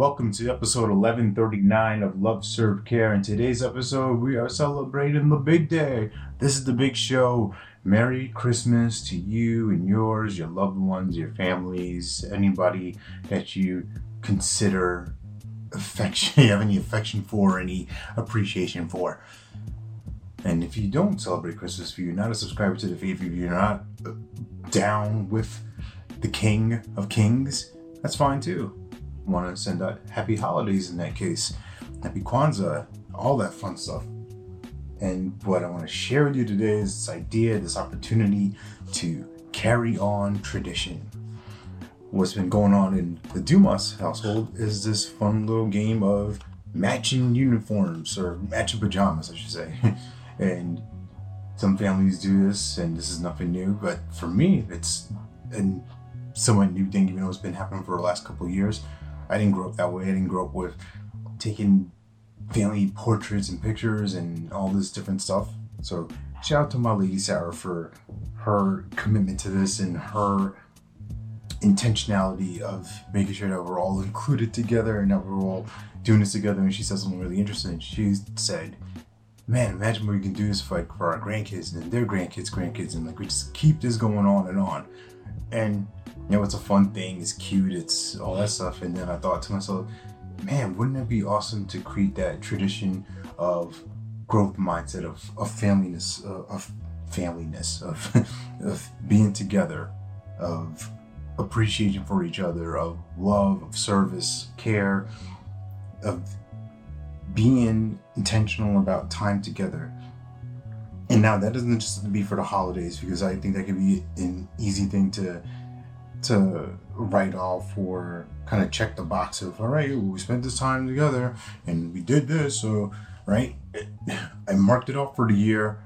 Welcome to episode 1139 of Love Serve Care. In today's episode, we are celebrating the big day. This is the big show. Merry Christmas to you and yours, your loved ones, your families, anybody that you consider affection, you have any affection for, any appreciation for. And if you don't celebrate Christmas, if you're not a subscriber to the faith, if you're not uh, down with the King of Kings, that's fine too. Want to send out happy holidays in that case, happy Kwanzaa, all that fun stuff. And what I want to share with you today is this idea, this opportunity to carry on tradition. What's been going on in the Dumas household is this fun little game of matching uniforms or matching pajamas, I should say. and some families do this, and this is nothing new. But for me, it's a somewhat new thing, even though it's been happening for the last couple years. I didn't grow up that way. I didn't grow up with taking family portraits and pictures and all this different stuff. So shout out to my lady Sarah for her commitment to this and her intentionality of making sure that we're all included together and that we're all doing this together. And she said something really interesting. She said, "Man, imagine what we can do this for like for our grandkids and their grandkids, grandkids, and like we just keep this going on and on." And you know, it's a fun thing. It's cute. It's all that stuff. And then I thought to myself, man, wouldn't it be awesome to create that tradition of growth mindset of of familyness, uh, of familyness, of of being together, of appreciation for each other, of love, of service, care, of being intentional about time together. And now that doesn't just be for the holidays because I think that could be an easy thing to to write off or kind of check the box of all right we spent this time together and we did this so right? I marked it off for the year.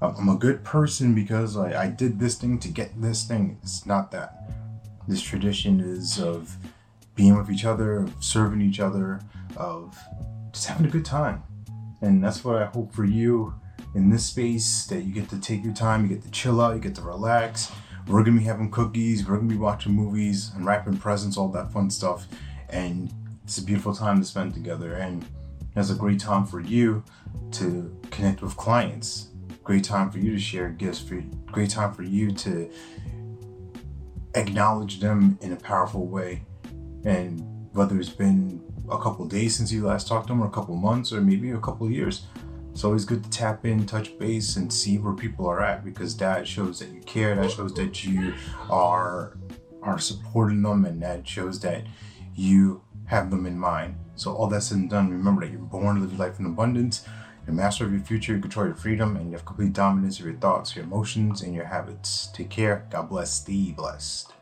I'm a good person because I, I did this thing to get this thing. It's not that. This tradition is of being with each other of serving each other of just having a good time and that's what i hope for you in this space that you get to take your time you get to chill out you get to relax we're gonna be having cookies, we're gonna be watching movies, unwrapping presents, all that fun stuff. And it's a beautiful time to spend together. And it's a great time for you to connect with clients. Great time for you to share gifts. For great time for you to acknowledge them in a powerful way. And whether it's been a couple days since you last talked to them, or a couple months, or maybe a couple years, it's always good to tap in, touch base, and see where people are at because that shows that you care. That shows that you are are supporting them, and that shows that you have them in mind. So all that's said and done, remember that you're born to live your life in abundance. You're master of your future, you control your freedom, and you have complete dominance of your thoughts, your emotions, and your habits. Take care. God bless. Stay blessed.